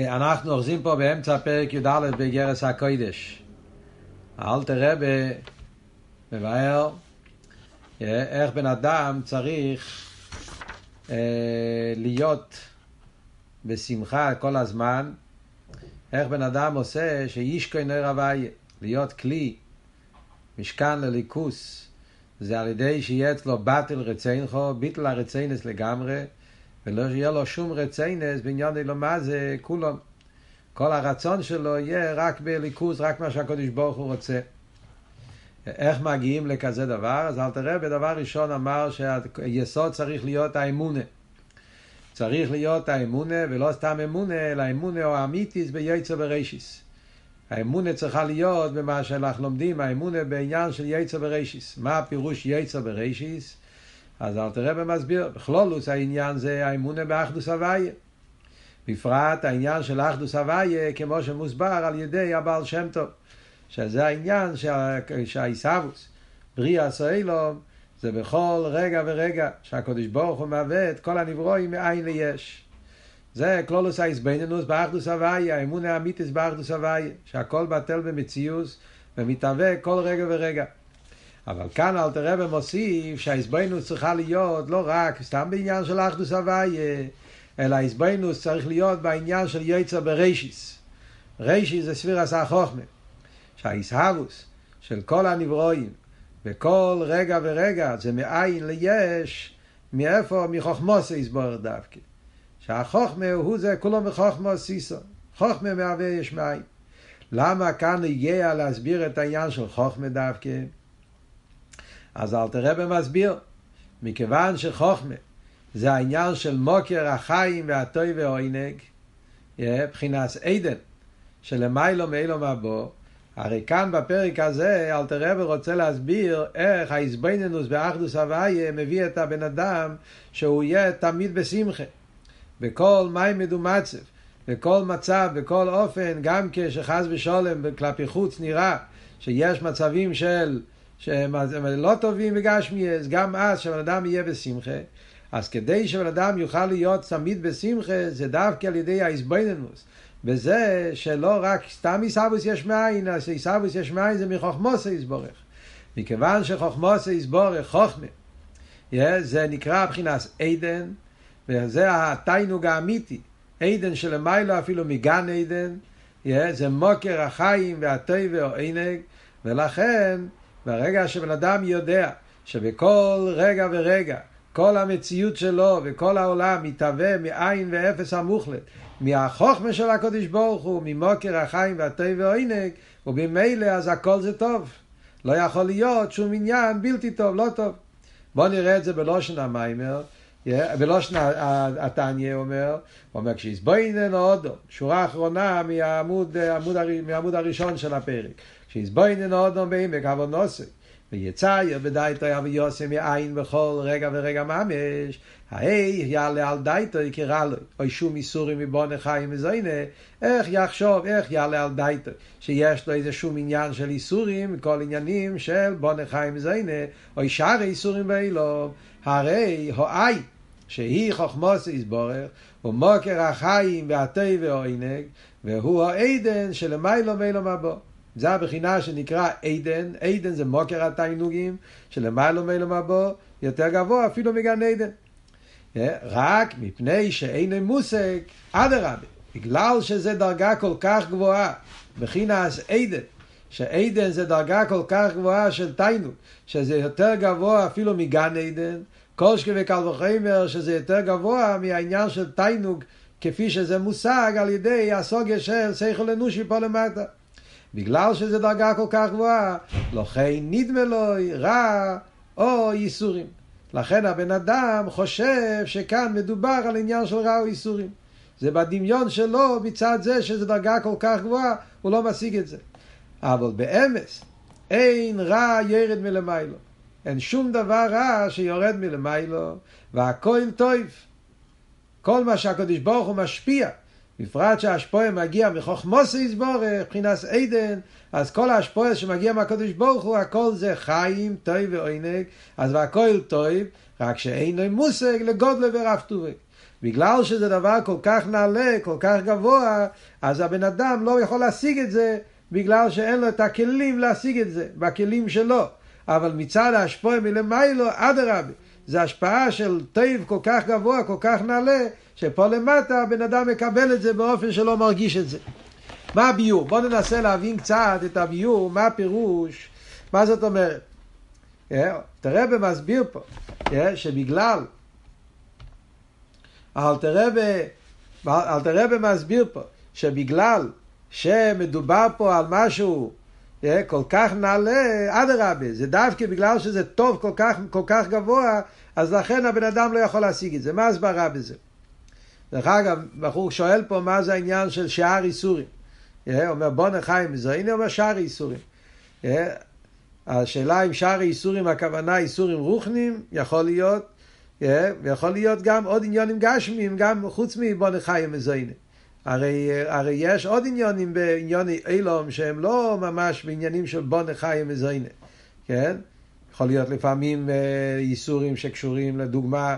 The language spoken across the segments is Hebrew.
אנחנו אוחזים פה באמצע פרק י"א בגרס הקוידש. האלתר רבה מבאר איך בן אדם צריך אה, להיות בשמחה כל הזמן, איך בן אדם עושה שישכוי נר הוויה, להיות כלי, משכן לליכוס, זה על ידי שיהיה אצלו באטל רציינכו, ביטל הרציינס לגמרי, ולא יהיה לו שום רציינס בעניין אלו מה זה כולו. כל הרצון שלו יהיה רק בליכוז, רק מה שהקדוש ברוך הוא רוצה. איך מגיעים לכזה דבר? אז אל תראה, בדבר ראשון אמר שהיסוד צריך להיות האמונה. צריך להיות האמונה, ולא סתם אמונה, אלא אמונה או אמיתיס ביצר ברישיס. האמונה צריכה להיות במה שאנחנו לומדים, האמונה בעניין של יצר ברישיס. מה הפירוש יצר ברישיס? אז אל תראה במסביר, בכלולוס העניין זה האמונה באחדוס הוויה. בפרט העניין של אחדוס הוויה, כמו שמוסבר על ידי הבעל שם טוב, שזה העניין שהעיסאוווס, בריאה הסוילום, זה בכל רגע ורגע שהקדוש ברוך הוא מהווה את כל הנברואים מאין ליש. זה כלולוס האיזבנינוס באחדוס הוויה, האמון האמיתיס באחדוס הוויה, שהכל בטל במציאוס ומתהווה כל רגע ורגע. אבל כאן אל תראה ומוסיף שהאיזבנינוס צריכה להיות לא רק סתם בעניין של אחדוס הוויה, אלא האיזבנינוס צריך להיות בעניין של יצר ברישיס. רישיס זה סביר עשה חוכמה. שהאיסהבוס של כל הנברואים בכל רגע ורגע זה מאין ליש, מאיפה? מחוכמוס יסבור דווקא. שהחוכמה הוא זה כולו מחוכמה סיסו. חוכמה מהווה יש מאין. למה כאן הגיע להסביר את העניין של חוכמה דווקא? אז אל תראה במסביר. מכיוון שחוכמה זה העניין של מוקר החיים והטוי והעונג, מבחינת עדן, שלמיילו מאילו מבוא, הרי כאן בפרק הזה אלתר רבי רוצה להסביר איך האיזבנינוס באחדוס הוויה מביא את הבן אדם שהוא יהיה תמיד בשמחה. בכל מים מדומצב, בכל מצב, בכל אופן, גם כשחס ושולם כלפי חוץ נראה שיש מצבים של שהם לא טובים וגשמיאס, גם אז שבן אדם יהיה בשמחה. אז כדי שבן אדם יוכל להיות תמיד בשמחה, זה דווקא על ידי האיזבנינוס. בזה שלא רק סתם עיסאוויס יש מאין, אז עיסאוויס יש מאין זה מחוכמוסי יסבורך. מכיוון שחוכמוסי יסבורך, חוכמה, זה נקרא מבחינת עדן, וזה התיינוג האמיתי, עדן שלמיילו אפילו מגן עדן, זה מוקר החיים והטבע או עינג, ולכן ברגע שבן אדם יודע שבכל רגע ורגע כל המציאות שלו וכל העולם מתהווה מאין ואפס המוחלט, מהחוכמה של הקודש ברוך הוא, ממוקר החיים והטבע והעינג, ובמילא אז הכל זה טוב. לא יכול להיות שום עניין בלתי טוב, לא טוב. בואו נראה את זה בלושן המיימר, בלושן התניא אומר, הוא אומר כשיסבוינן אודו, שורה אחרונה עמוד, מהעמוד הראשון של הפרק, כשיסבוינן אודו בעמק אבונוסי, ויצייר בדייתו אביוסי מעין בכל רגע ורגע ממש, ההי יעלה על דייתו יקרא לו, אוי שום איסורים מבונה חיים וזוינה, איך יחשוב, איך יעלה על דייתו, שיש לו איזה שום עניין של איסורים, כל עניינים של בונה חיים וזוינה, אוי שאר איסורים באילו, הרי הואי, שהיא חוכמוס יסבורך, ומוקר החיים והטבע והעינג, והוא העדן שלמיילו מיילו מבוא. זה הבחינה שנקרא עדן, עדן זה מוקר התענוגים, שלמיילו מיילו מבוא, יותר גבוה אפילו מגן עדן. רק מפני שאין מושג, אדרבה, בגלל שזה דרגה כל כך גבוהה, בחינס עדן, שעדן זה דרגה כל כך גבוהה של תיינוג, שזה יותר גבוה אפילו מגן עדן, כל שקי וקל וחמר, שזה יותר גבוה מהעניין של תיינוג, כפי שזה מושג על ידי הסוגיה של שכל אנושי פה למטה. בגלל שזה דרגה כל כך גבוהה, לכן נדמה לו רע או ייסורים. לכן הבן אדם חושב שכאן מדובר על עניין של רע או ייסורים. זה בדמיון שלו מצד זה שזו דרגה כל כך גבוהה, הוא לא משיג את זה. אבל באמס, אין רע ירד מלמיילו. אין שום דבר רע שיורד מלמיילו, והכל טוב. כל מה שהקדוש ברוך הוא משפיע, בפרט שהשפועה מגיע מחוכמוסי יסבורך, מבחינת עדן, אז כל השפועה שמגיע מהקדוש ברוך הוא, הכל זה חיים, טוב ועונג, אז והכל טוב, רק שאין לו מושג לגודל ורב טובו. בגלל שזה דבר כל כך נעלה, כל כך גבוה, אז הבן אדם לא יכול להשיג את זה בגלל שאין לו את הכלים להשיג את זה, בכלים שלו. אבל מצד ההשפעה מלמעלה, אדרבה, זה השפעה של טוב כל כך גבוה, כל כך נעלה, שפה למטה הבן אדם מקבל את זה באופן שלא מרגיש את זה. מה הביאור? בואו ננסה להבין קצת את הביאור, מה הפירוש, מה זאת אומרת. תראה במסביר פה, שבגלל, אלתרבה מסביר פה, שבגלל שמדובר פה על משהו כל כך נעלה, אדרבה, זה דווקא בגלל שזה טוב כל כך, כל כך גבוה, אז לכן הבן אדם לא יכול להשיג את זה. מה הסברה בזה? דרך אגב, בחור שואל פה מה זה העניין של שאר איסורים. אומר בוא נחיים מזה, הנה אומר שאר איסורים. השאלה אם שאר איסורים הכוונה איסורים רוחנים, יכול להיות, ויכול להיות גם עוד עניונים גשמיים, גם חוץ מבוא נחיים מזיינה. הרי, הרי יש עוד עניונים בענייני אילום שהם לא ממש בעניינים של בונה חיים וזיינה, כן? יכול להיות לפעמים איסורים שקשורים לדוגמה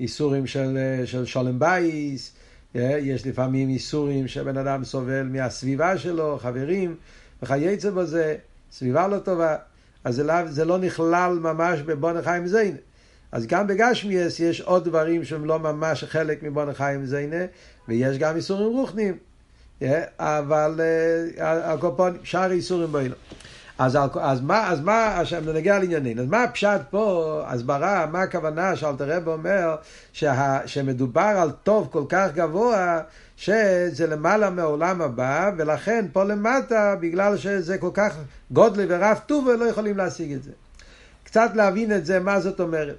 איסורים של, של שולם בייס, יש לפעמים איסורים שבן אדם סובל מהסביבה שלו, חברים, וכייצא בזה, סביבה לא טובה, אז לא, זה לא נכלל ממש בבונה חיים זיינה. אז גם בגשמיאס יש עוד דברים שהם לא ממש חלק מבון חיים זיינה, ויש גם איסורים רוחניים. אבל כל פעם שאר איסורים באילו. אז, אז מה, אז מה, עכשיו נגיע לענייננו, אז מה הפשט פה, הסברה, מה הכוונה שאלתר רב אומר שה, שמדובר על טוב כל כך גבוה שזה למעלה מהעולם הבא ולכן פה למטה בגלל שזה כל כך גודלי ורב טוב ולא יכולים להשיג את זה. קצת להבין את זה, מה זאת אומרת.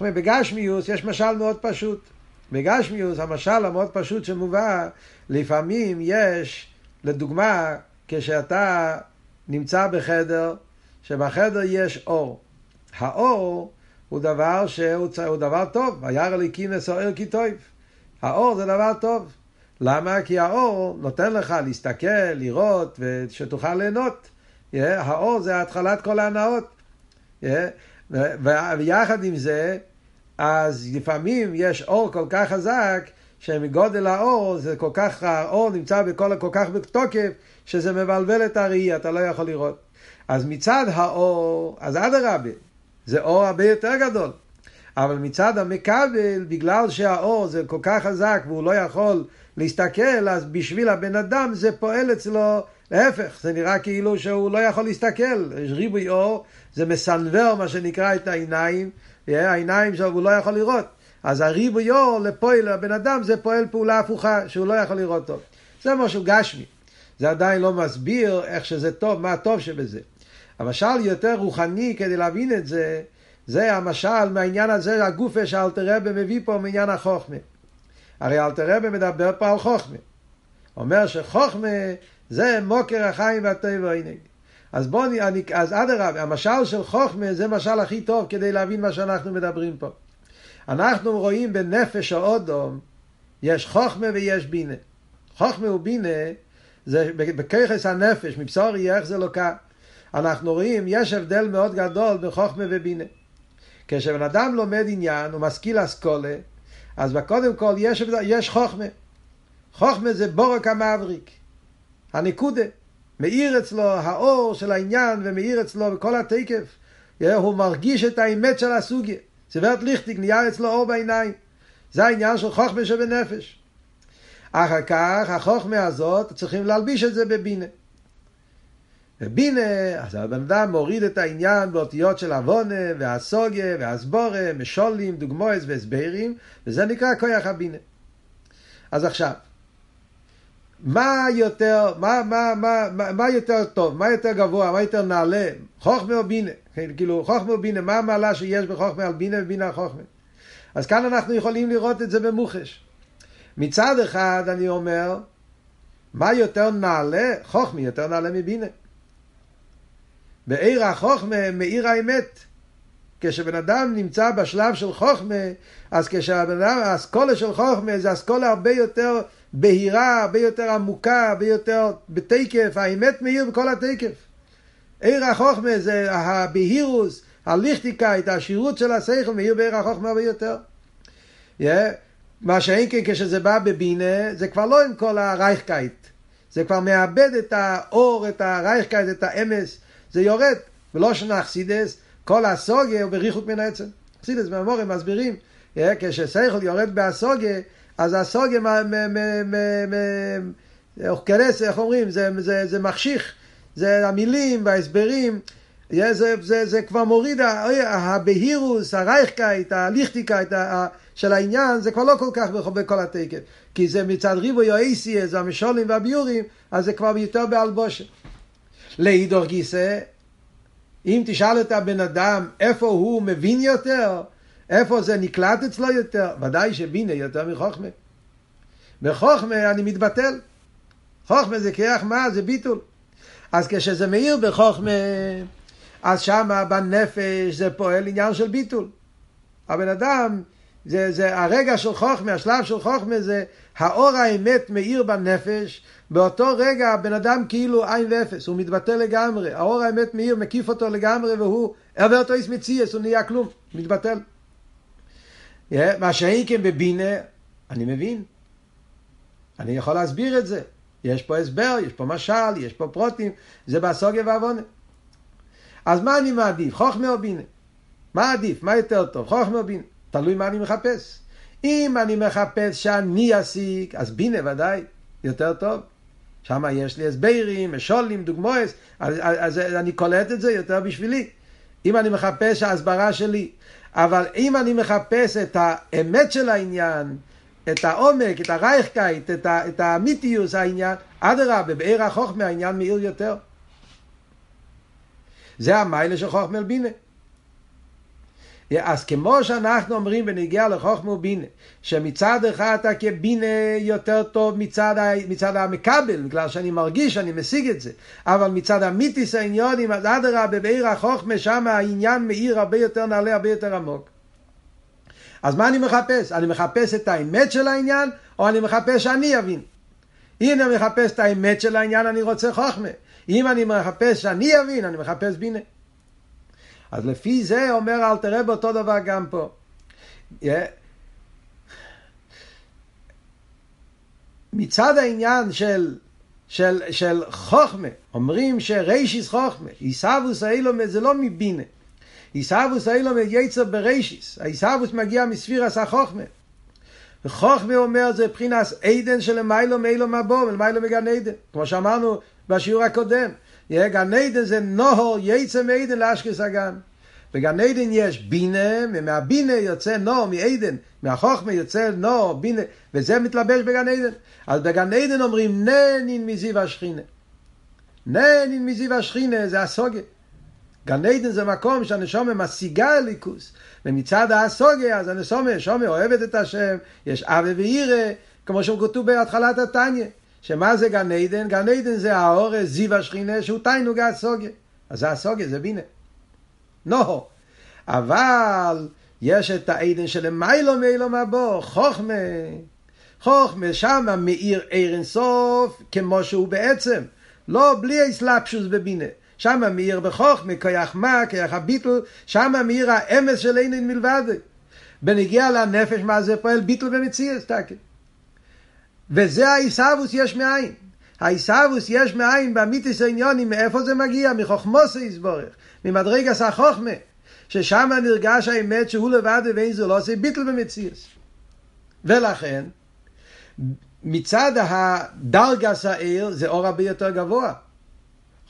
בגשמיוס יש משל מאוד פשוט. בגשמיוס המשל המאוד פשוט שמובא, לפעמים יש, לדוגמה, כשאתה נמצא בחדר, שבחדר יש אור. האור הוא דבר שהוא הוא דבר טוב, הירא אליקינס אור כי טוב. האור זה דבר טוב. למה? כי האור נותן לך להסתכל, לראות, ושתוכל ליהנות. Yeah, האור זה התחלת כל ההנאות. Yeah, ויחד עם זה, אז לפעמים יש אור כל כך חזק, שמגודל האור, זה כל כך, האור נמצא בכל, כל כך בתוקף, שזה מבלבל את הראי, אתה לא יכול לראות. אז מצד האור, אז אדרבה, זה אור הרבה יותר גדול. אבל מצד המכבל, בגלל שהאור זה כל כך חזק והוא לא יכול להסתכל, אז בשביל הבן אדם זה פועל אצלו להפך, זה נראה כאילו שהוא לא יכול להסתכל. יש ריבוי אור, זה מסנוור מה שנקרא את העיניים, העיניים שלו הוא לא יכול לראות. אז הריבוי אור לפועל לבן אדם זה פועל פעולה הפוכה, שהוא לא יכול לראות טוב. זה משהו גשמי. זה עדיין לא מסביר איך שזה טוב, מה הטוב שבזה. המשל יותר רוחני כדי להבין את זה, זה המשל מהעניין הזה, הגופה שאלתר רבי מביא פה מעניין החוכמה. הרי אלתר רבי מדבר פה על חוכמה. אומר שחוכמה זה מוקר החיים והטבע העינג. אז בואו, אז אדרבה, המשל של חוכמה זה משל הכי טוב כדי להבין מה שאנחנו מדברים פה. אנחנו רואים בנפש האודום, יש חוכמה ויש בינה. חוכמה ובינה זה בככס הנפש, מבשור יהיה איך זה לוקה. אנחנו רואים, יש הבדל מאוד גדול בין חוכמה ובינה. כשבן אדם לומד עניין, הוא משכיל אסכולה, אז קודם כל יש, יש חוכמה. חוכמה זה בורק המבריק. הנקודה. מאיר אצלו האור של העניין ומאיר אצלו בכל התקף. הוא מרגיש את האמת של הסוגיה. סברת ליכטיק נהיה אצלו אור בעיניים. זה העניין של חוכמה שבנפש. אחר כך החוכמה הזאת צריכים להלביש את זה בבינה. בבינה, אז הבן אדם מוריד את העניין באותיות של עוונה והסוגיה והסבורה, משולים, דוגמאות והסברים, וזה נקרא כוח הבינה. אז עכשיו, מה יותר, מה, מה, מה, מה, מה יותר טוב, מה יותר גבוה, מה יותר נעלה, חוכמה או בינה, כאילו חוכמה או בינה, מה המעלה שיש בחוכמה על בינה ובינה חוכמה. אז כאן אנחנו יכולים לראות את זה במוחש. מצד אחד אני אומר, מה יותר נעלה? חוכמה יותר נעלה מבינה. בעיר החוכמה מאיר האמת. כשבן אדם נמצא בשלב של חוכמה, אז כשהבן אדם, האסכולה של חוכמה זה אסכולה הרבה יותר בהירה, הרבה יותר עמוקה, הרבה יותר בתקף, האמת מאיר בכל התקף. עיר החוכמה זה הבהירוס, הליכטיקאית, השירות של השכל מאיר בעיר החוכמה הרבה יותר. Yeah? מה שאין כן כשזה בא בבינה, זה כבר לא עם כל הרייכקייט. זה כבר מאבד את האור, את הרייכקייט, את האמס, זה יורד. ולא שנחסידס, כל הסוגיה הוא בריחות מן העצם. חסידס במורים מסבירים, yeah, כשסייכל יורד בהסוגיה, אז הסוגיה כנס, איך אומרים, זה, זה, זה מחשיך, זה המילים וההסברים, זה, זה, זה כבר מוריד, הבהירוס, הרייכקייט, הליכטיקייט של העניין, זה כבר לא כל כך בכל התקן. כי זה מצד ריבו יואיסי, זה המשולים והביורים, אז זה כבר יותר באלבושן. לאידור גיסא, אם תשאל את הבן אדם איפה הוא מבין יותר, איפה זה נקלט אצלו יותר, ודאי שבינה יותר מחוכמה. בחוכמה אני מתבטל. חוכמה זה כיח מה? זה ביטול. אז כשזה מאיר בחוכמה, אז שם בנפש זה פועל עניין של ביטול. הבן אדם, זה, זה הרגע של חוכמה, השלב של חוכמה זה האור האמת מאיר בנפש, באותו רגע הבן אדם כאילו עין ואפס, הוא מתבטא לגמרי, האור האמת מאיר מקיף אותו לגמרי והוא עבר אותו איס מציאס, הוא נהיה כלום, מתבטל. מה שאין כן בבינה, אני מבין. אני יכול להסביר את זה. יש פה הסבר, יש פה משל, יש פה פרוטים, זה בסוגיה ועוונה. אז מה אני מעדיף, חוכמה או בינה? מה עדיף? מה יותר טוב, חוכמה או בינה? תלוי מה אני מחפש. אם אני מחפש שאני אסיק, אז בינה ודאי יותר טוב. שם יש לי הסברים, משולים, דוגמאות, אז, אז, אז אני קולט את זה יותר בשבילי. אם אני מחפש ההסברה שלי. אבל אם אני מחפש את האמת של העניין, את העומק, את הרייכקייט, את, את האמיתיוס העניין, אדרבה, בעיר החוכמה העניין מאיר יותר. זה המיילה של חוכמה אל בינה. אז כמו שאנחנו אומרים בנגיע לחוכמה ובינה, שמצד אחד אתה כבינה יותר טוב מצד, מצד המקבל, בגלל שאני מרגיש, אני משיג את זה, אבל מצד המיתיס העניונים, אז אדרבה, בעיר החוכמה, שם העניין מאיר הרבה יותר נעלה, הרבה יותר עמוק. אז מה אני מחפש? אני מחפש את האמת של העניין, או אני מחפש שאני אבין? אם אני מחפש את האמת של העניין, אני רוצה חוכמה. אם אני מחפש שאני אבין, אני מחפש בינה. אז לפי זה אומר אל תראה באותו דבר גם פה. מצד העניין של, של, של חוכמה, אומרים שרישיס חוכמה, עיסאוווס האילומה זה לא מבינה. עיסאוווס האילומה יצר ברישיס, העיסאוווס מגיע מספירס החוכמה. וחוכמה אומר זה מבחינת עדן של מיילו מיילו מבוא, מיילו מגן עדן, כמו שאמרנו בשיעור הקודם. גן עדן זה נוהור יצא מעדן לאשקס הגן. בגן עדן יש בינה, ומהבינה יוצא נור מעדן, מהחוכמה יוצא נור, בינה, וזה מתלבש בגן עדן. אז בגן עדן אומרים ננין מזיו השכינה. ננין מזיו השכינה זה הסוגיה. גן עדן זה מקום שהנשומה משיגה אליקוס, ומצד הסוגיה אז הנשומה, שומה אוהבת את השם, יש אבה וירא, כמו שהוא כתוב בהתחלת התניא. שמה זה גן עדן? גן עדן זה האורס, זיו השכינה, שהוא תיינוג הסוגיה. אז זה הסוגיה, זה בינה. נו, אבל יש את העדן של מיילו מבוא, חוכמה. חוכמה שמה מאיר עיר אינסוף כמו שהוא בעצם. לא בלי אסלאפשוס בבינה. שמה מאיר בחוכמה, כיח מה, כיח הביטל, שמה מאיר האמס של אינן מלבד. בנגיע לנפש, מה זה פועל ביטל במציאס, תקי. וזה העיסאוווס יש מאין. העיסאוווס יש מאין באמיתיס העניונים, מאיפה זה מגיע? מחוכמוס יסבורך, ממדרגס החוכמה, ששם נרגש האמת שהוא לבד ואין זו לא עושה ביטל במציאס. ולכן, מצד הדרגס העיר זה אור הרבה יותר גבוה.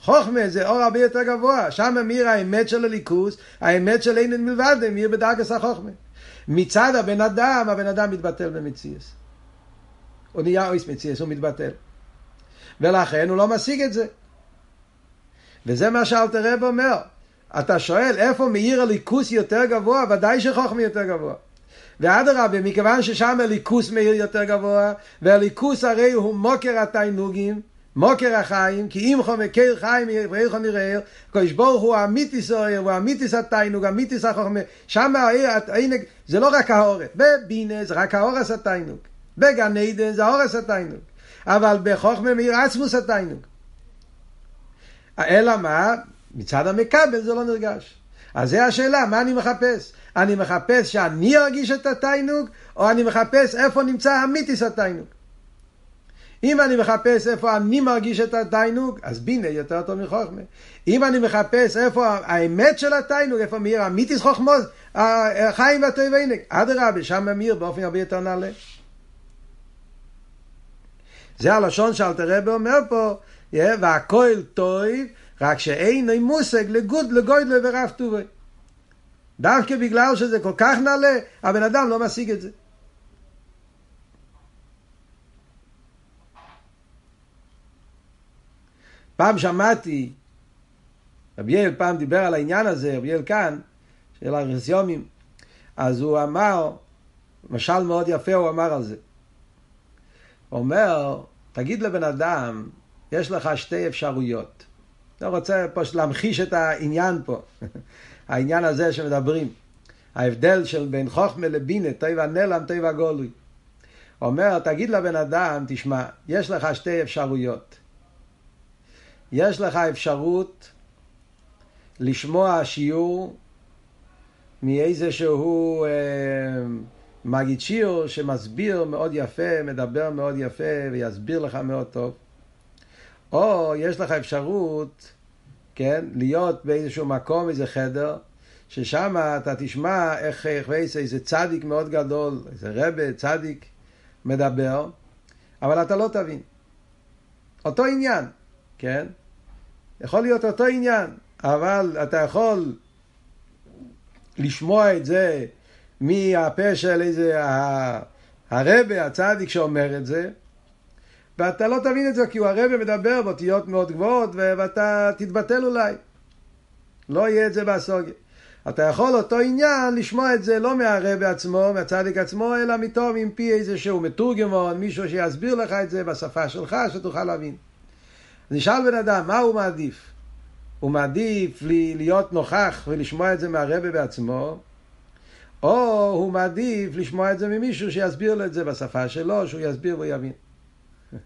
חוכמה זה אור הרבה יותר גבוה, שם מאיר האמת של הליכוס, האמת של אין מלבד, מאיר בדרגס החוכמה. מצד הבן אדם, הבן אדם מתבטל במציאס. הוא נהיה אויס מציאס, הוא מתבטל. ולכן הוא לא משיג את זה. וזה מה שאלתר רב אומר. אתה שואל איפה מאיר הליכוס יותר גבוה? ודאי שחוכמה יותר גבוה. ואדרבה, מכיוון ששם הליכוס מאיר יותר גבוה, והליכוס הרי הוא מוקר התיינוגים, מוקר החיים, כי אם חומר קיר חיים ואיכו נראה, הקדוש ברוך הוא אמיתיס אוהר, הוא אמיתיס התיינוג, אמיתיס החוכמה, שם העינג, זה לא רק האורת, בבינה זה רק האורס התיינוג, בגן עדן זה האורס התיינוג, אבל בחוכמה מאיר עצמוס התיינוג. אלא מה? מצד המקבל זה לא נרגש. אז זה השאלה, מה אני מחפש? אני מחפש שאני ארגיש את התיינוג, או אני מחפש איפה נמצא המיתיס התיינוג. אם אני מחפש איפה אני מרגיש את התיינוג, אז בינה יותר טוב מחוכמה. אם אני מחפש איפה האמת של התיינוג, איפה מאיר המיתיס חוכמוס, החיים והטויבייניק, אדרבה, שם מאיר באופן הרבה יותר נעלה. זה הלשון שאלתר אומר פה, והכל טוב, רק שאין מושג לגוד לגוידלו ורב טובי. דווקא בגלל שזה כל כך נעלה, הבן אדם לא משיג את זה. פעם שמעתי, רבי יעל פעם דיבר על העניין הזה, רבי יעל כאן, של הרסיומים, אז הוא אמר, משל מאוד יפה הוא אמר על זה. אומר, תגיד לבן אדם, יש לך שתי אפשרויות. אתה רוצה פה להמחיש את העניין פה, העניין הזה שמדברים. ההבדל של בין חוכמה לבינה, טבע נעלם, טבע גולוי. אומר, תגיד לבן אדם, תשמע, יש לך שתי אפשרויות. יש לך אפשרות לשמוע שיעור מאיזשהו אה, מגיד שיעור שמסביר מאוד יפה, מדבר מאוד יפה ויסביר לך מאוד טוב. או יש לך אפשרות, כן, להיות באיזשהו מקום, איזה חדר, ששם אתה תשמע איך, איך איזה צדיק מאוד גדול, איזה רבה, צדיק, מדבר, אבל אתה לא תבין. אותו עניין, כן? יכול להיות אותו עניין, אבל אתה יכול לשמוע את זה מהפה של איזה הרבה, הצדיק שאומר את זה, ואתה לא תבין את זה כי הוא הרבה מדבר באותיות מאוד גבוהות ואתה תתבטל אולי. לא יהיה את זה בסוגיה. אתה יכול אותו עניין לשמוע את זה לא מהרבה עצמו, מהצדיק עצמו, אלא מטוב עם פי איזשהו מתורגמון, מישהו שיסביר לך את זה בשפה שלך, שתוכל להבין. נשאל בן אדם, מה הוא מעדיף? הוא מעדיף להיות נוכח ולשמוע את זה מהרבה בעצמו, או הוא מעדיף לשמוע את זה ממישהו שיסביר לו את זה בשפה שלו, שהוא יסביר ויבין.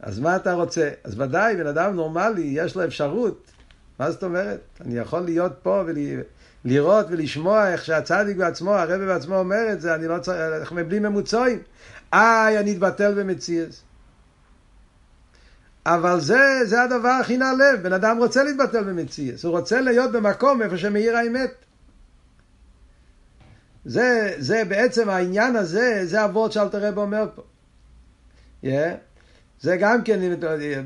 אז מה אתה רוצה? אז ודאי, בן אדם נורמלי, יש לו אפשרות. מה זאת אומרת? אני יכול להיות פה ולראות ולשמוע איך שהצדיק בעצמו, הרבי בעצמו אומר את זה, אני לא צריך, אנחנו בלי ממוצעים. איי, אני אתבטל במציאס. אבל זה, זה הדבר הכי נעלה, בן אדם רוצה להתבטל במציאס, הוא רוצה להיות במקום איפה שמאיר האמת. זה, זה בעצם העניין הזה, זה הוורד שאלתר רב אומר פה. Yeah. זה גם כן,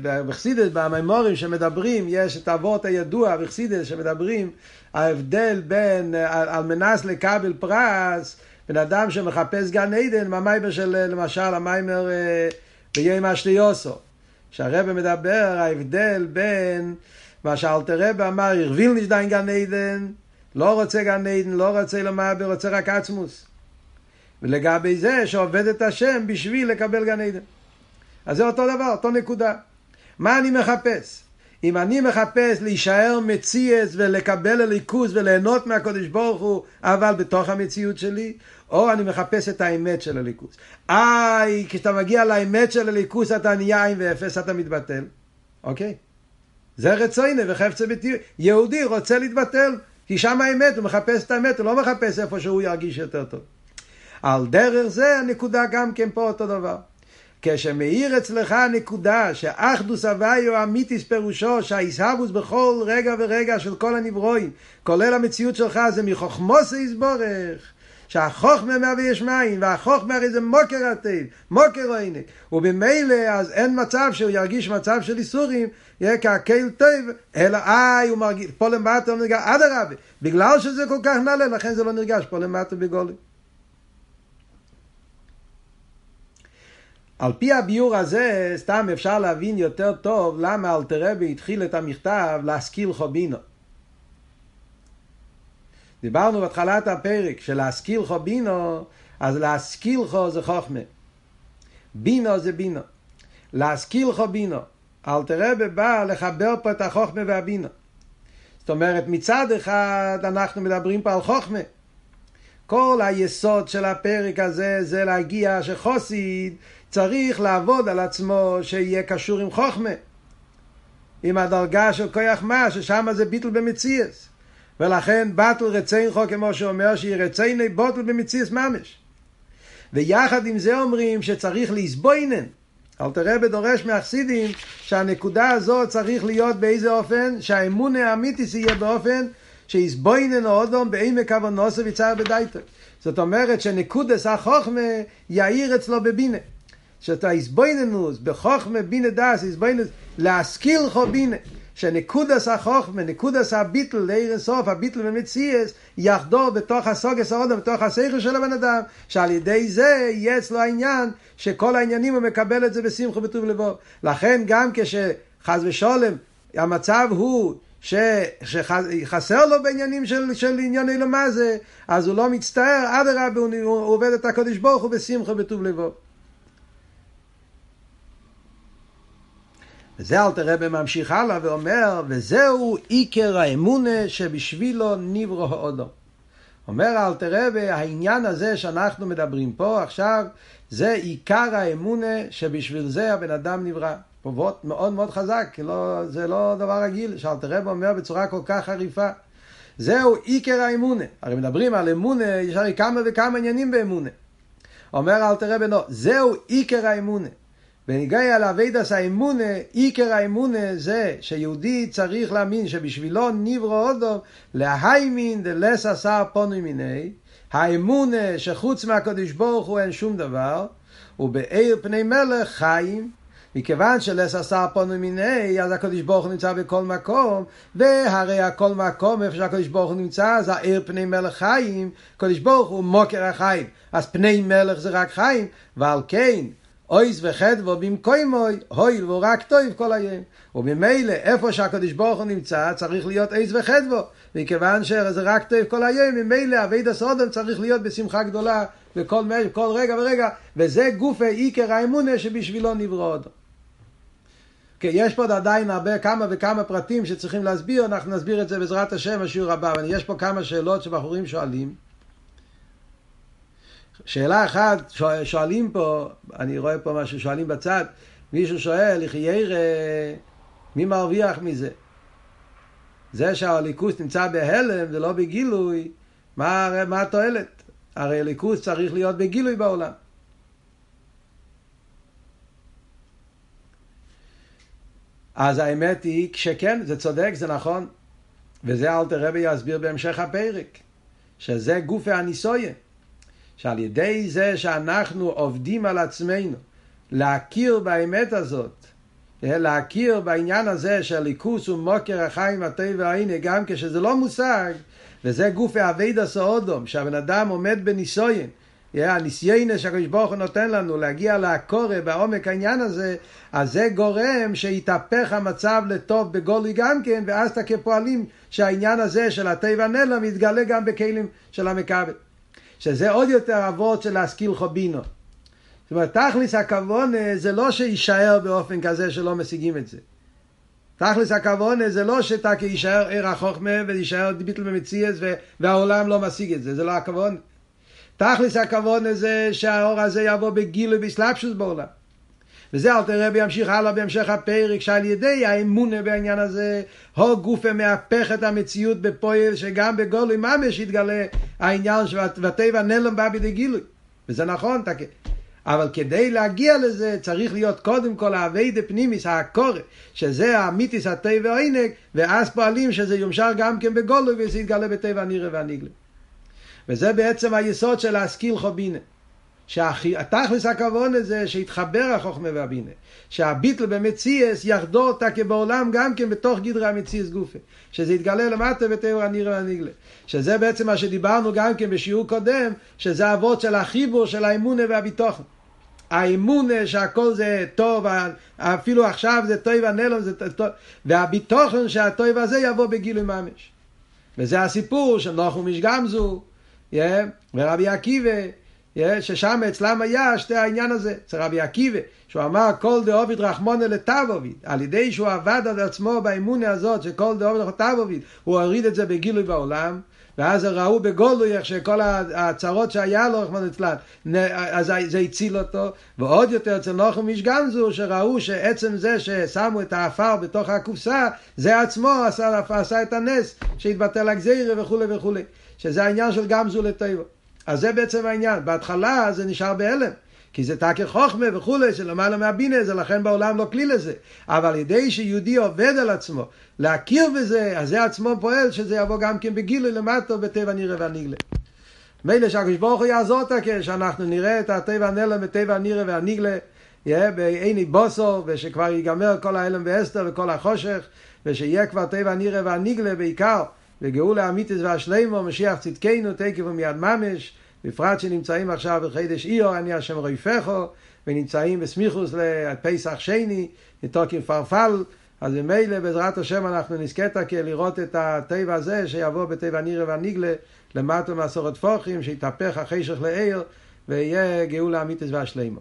בחסידס, במימורים שמדברים, יש את הוורד הידוע בחסידס שמדברים, ההבדל בין, על, מנס לקבל פרס, בן אדם שמחפש גן עדן, מהמיימר של, למשל, המיימר אה, ביום אשליוסו. שהרבא מדבר, ההבדל בין מה שאלתר רבא אמר, הרביל נשדיין גן עדן, לא רוצה גן עדן, לא רוצה למעבר, רוצה רק עצמוס. ולגבי זה שעובד את השם בשביל לקבל גן עדן. אז זה אותו דבר, אותו נקודה. מה אני מחפש? אם אני מחפש להישאר מציאס ולקבל הליכוז וליהנות מהקודש ברוך הוא, אבל בתוך המציאות שלי, או אני מחפש את האמת של הליכוז. איי, כשאתה מגיע לאמת של הליכוז אתה נהיה עין ואפס, אתה מתבטל. אוקיי? זה רצוינה וחפצה בתיר. יהודי רוצה להתבטל, כי שם האמת, הוא מחפש את האמת, הוא לא מחפש איפה שהוא ירגיש יותר טוב. על דרך זה הנקודה גם כן פה אותו דבר. כשמאיר אצלך הנקודה שאחדוס הוויו אמיתיס פירושו שהאיסהבוס בכל רגע ורגע של כל הנברואים, כולל המציאות שלך זה מחוכמוס יסבורך. שהחוכמה מהווה יש מים, והחוכמה הרי זה מוקר הטייב, מוקר העינק. ובמילא אז אין מצב שהוא ירגיש מצב של איסורים, יהיה כהקל טוב, אלא איי, הוא מרגיש, פה למטה הוא נרגש, אדרבה, בגלל שזה כל כך נעלה, לכן זה לא נרגש פה למטה בגולים. על פי הביור הזה, סתם אפשר להבין יותר טוב למה אלתרבי התחיל את המכתב להשכיל חובינו. דיברנו בהתחלת הפרק של להשכיל חובינו, אז להשכיל חו זה חוכמה. בינו זה בינו. להשכיל חובינו. אלתרבי בא לחבר פה את החוכמה והבינו. זאת אומרת, מצד אחד אנחנו מדברים פה על חוכמה. כל היסוד של הפרק הזה זה להגיע שחוסיד צריך לעבוד על עצמו שיהיה קשור עם חוכמה. עם הדרגה של כוח מה, ששם זה ביטל במציאס. ולכן בטל רציין חוק כמו שאומר שיהיה רצייני בוטל במציאס ממש. ויחד עם זה אומרים שצריך להסבוינן. אלתר רבי דורש מהחסידים שהנקודה הזאת צריך להיות באיזה אופן שהאמון האמיתי יהיה באופן שיסבוינן אודום בעמק אבונוסו ויצר בדייטו. זאת אומרת שנקודס החוכמה יאיר אצלו בבינה. שאתה איסבויננוס בחוכמה בינה דס, איסבויננוס להשכיל חו בינה. שנקודס החוכמה, נקודס הביטל, לעיר סוף, הביטל במציאס, יחדור בתוך הסוגס האודם, בתוך השכל של הבן אדם, שעל ידי זה יהיה אצלו העניין, שכל העניינים הוא מקבל את זה בשמחו בטוב לבו. לכן גם כשחס ושולם, המצב הוא ש, שחסר לו בעניינים של, של עניין אלו מה זה, אז הוא לא מצטער, אדרבה, הוא, עובד את הקודש ברוך הוא בשמחו בטוב לבו. וזה אלתר רבי ממשיך הלאה ואומר, וזהו עיקר האמונה שבשבילו נברו האודו. אומר אלתר רבי, העניין הזה שאנחנו מדברים פה עכשיו, זה עיקר האמונה שבשביל זה הבן אדם נברא. פרוות מאוד מאוד חזק, לא, זה לא דבר רגיל, שאלתר רבי אומר בצורה כל כך חריפה. זהו עיקר האמונה. הרי מדברים על אמונה, יש הרי כמה וכמה עניינים באמונה. אומר אלתר רבי, לא, זהו עיקר האמונה. בניגיע לאבידס האמונה, עיקר האמונה זה שיהודי צריך להאמין שבשבילו נברו אודו להיימין דלס עשר פונו מיני, האמונה שחוץ מהקדוש ברוך הוא אין שום דבר, ובעיר פני מלך חיים, מכיוון שלס עשר פונו מיני, אז הקדוש ברוך הוא נמצא בכל מקום, והרי הכל מקום איפה שהקדוש ברוך הוא נמצא, אז העיר פני מלך חיים, הקדוש ברוך הוא מוקר החיים, אז פני מלך זה רק חיים, ועל כן אויס וחדבו במקוימוי, הויל והוא רק טוב כל היום. וממילא, איפה שהקדוש ברוך הוא נמצא, צריך להיות אויס וחדבו. מכיוון שזה רק טוב כל היום, ממילא אביד הסודם צריך להיות בשמחה גדולה בכל, בכל רגע ורגע. וזה גוף עיקר האמונה שבשבילו נברא אותו. כן, יש פה עוד עדיין הרבה, כמה וכמה פרטים שצריכים להסביר, אנחנו נסביר את זה בעזרת השם בשיעור הבא, אבל יש פה כמה שאלות שבחורים שואלים. שאלה אחת, שואלים פה, אני רואה פה משהו, שואלים בצד, מישהו שואל, יחיירה, מי מרוויח מזה? זה שהליכוס נמצא בהלם ולא בגילוי, מה, מה התועלת? הרי הליכוס צריך להיות בגילוי בעולם. אז האמת היא שכן, זה צודק, זה נכון. וזה אלתר רבי יסביר בהמשך הפרק, שזה גופי הניסויה. שעל ידי זה שאנחנו עובדים על עצמנו להכיר באמת הזאת, אה, להכיר בעניין הזה של ליכוס ומוקר החיים הטבע הנה גם כשזה לא מושג, וזה גוף אביידא סאודום, שהבן אדם עומד בניסויין, אה, הניסיינה שהקדוש ברוך הוא נותן לנו להגיע לעקורה בעומק העניין הזה, אז זה גורם שיתהפך המצב לטוב בגולי גם כן, ואז אתה כפועלים שהעניין הזה של הטבע נלם יתגלה גם בכלים של המכבל. שזה עוד יותר אבות של להשכיל חובינו. זאת אומרת, תכלס הכוונה זה לא שיישאר באופן כזה שלא משיגים את זה. תכלס הכוונה זה לא שאתה יישאר עיר החוכמה ויישאר ביטל במציאס והעולם לא משיג את זה, זה לא הכוונה. תכלס הכוונה זה שהאור הזה יבוא בגילוי בסלאפשוס בעולם. וזה אלתר רבי ימשיך הלאה בהמשך הפרק שעל ידי האמונה בעניין הזה הו גופה מהפך את המציאות בפועל שגם בגולוי ממש יתגלה העניין שהטבע נלם בא בידי גילוי. וזה נכון תק... אבל כדי להגיע לזה צריך להיות קודם כל האבי דה פנימיס הקורא שזה האמיתיס הטבע העינג ואז פועלים שזה יומשר גם כן בגולוי וזה יתגלה בטבע הנירה והניגלה. וזה בעצם היסוד של להשכיל חובינה שהתכלס הכוון הזה שהתחבר החוכמה והבינה שהביטל במציאס יחדור תקה בעולם גם כן בתוך גדרי המציאס גופה שזה יתגלה למטה בטוב הנראה והנגלה שזה בעצם מה שדיברנו גם כן בשיעור קודם שזה עבודה של החיבור של האמונה והביטחון האמונה שהכל זה טוב אפילו עכשיו זה טוב הנעלם זה טוב והביטחון שהטוב הזה יבוא בגילוי ממש. וזה הסיפור של נחום איש גם זו yeah, ורבי עקיבא ששם אצלם היה שתי העניין הזה, אצל רבי עקיבא, שהוא אמר כל דעביד רחמנא לטב עביד, על ידי שהוא עבד על עצמו באמונה הזאת שכל דעביד רחמנא לטב עביד, הוא הוריד את זה בגילוי בעולם, ואז ראו בגולוי איך שכל הצרות שהיה לו, רחמנא ליצלן, אז זה הציל אותו, ועוד יותר אצל נוחם איש גמזו, שראו שעצם זה ששמו את האפר בתוך הקופסה, זה עצמו עשה, עשה את הנס, שהתבטל הגזירה וכולי וכולי, שזה העניין של גמזו לטבע. אז זה בעצם העניין, בהתחלה זה נשאר בהלם. כי זה תקר חוכמה וכולי, שלמעלה מהבינה זה לכן בעולם לא כלי לזה. אבל על ידי שיהודי עובד על עצמו, להכיר בזה, אז זה עצמו פועל שזה יבוא גם כן בגילוי למטו בטבע נראה והניגלה. מילא שהקדוש ברוך הוא יעזור אותה כשאנחנו נראה את הטבע הנלם בטבע הנראה והניגלה, יהיה בעיני בוסו, ושכבר ייגמר כל ההלם ואסתר וכל החושך, ושיהיה כבר טבע הנראה והניגלה בעיקר, וגאולה אמיתיס והשלימו, משיח צדקנו, תקף ומיד ממש. בפרט שנמצאים עכשיו בחידש איו, אני השם רויפךו, ונמצאים בסמיכוס לפסח שני, מתוקים פרפל, אז ממילא בעזרת השם אנחנו נזכה לראות את הטבע הזה שיבוא בטבע נירה והניגלה למטה מעשרות פוחים, שיתהפך החשך לעיר ויהיה גאולה אמיתית והשלימה.